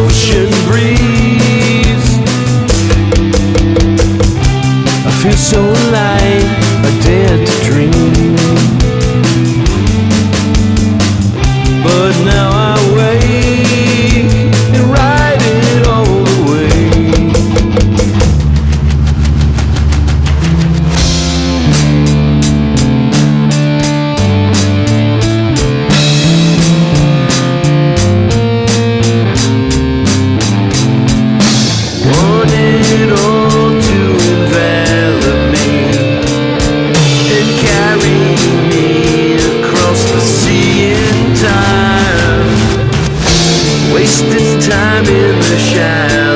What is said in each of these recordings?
ocean. this time in the shadows.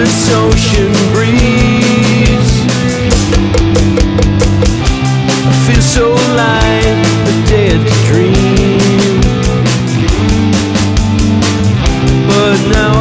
this ocean breeze. I feel so a but now.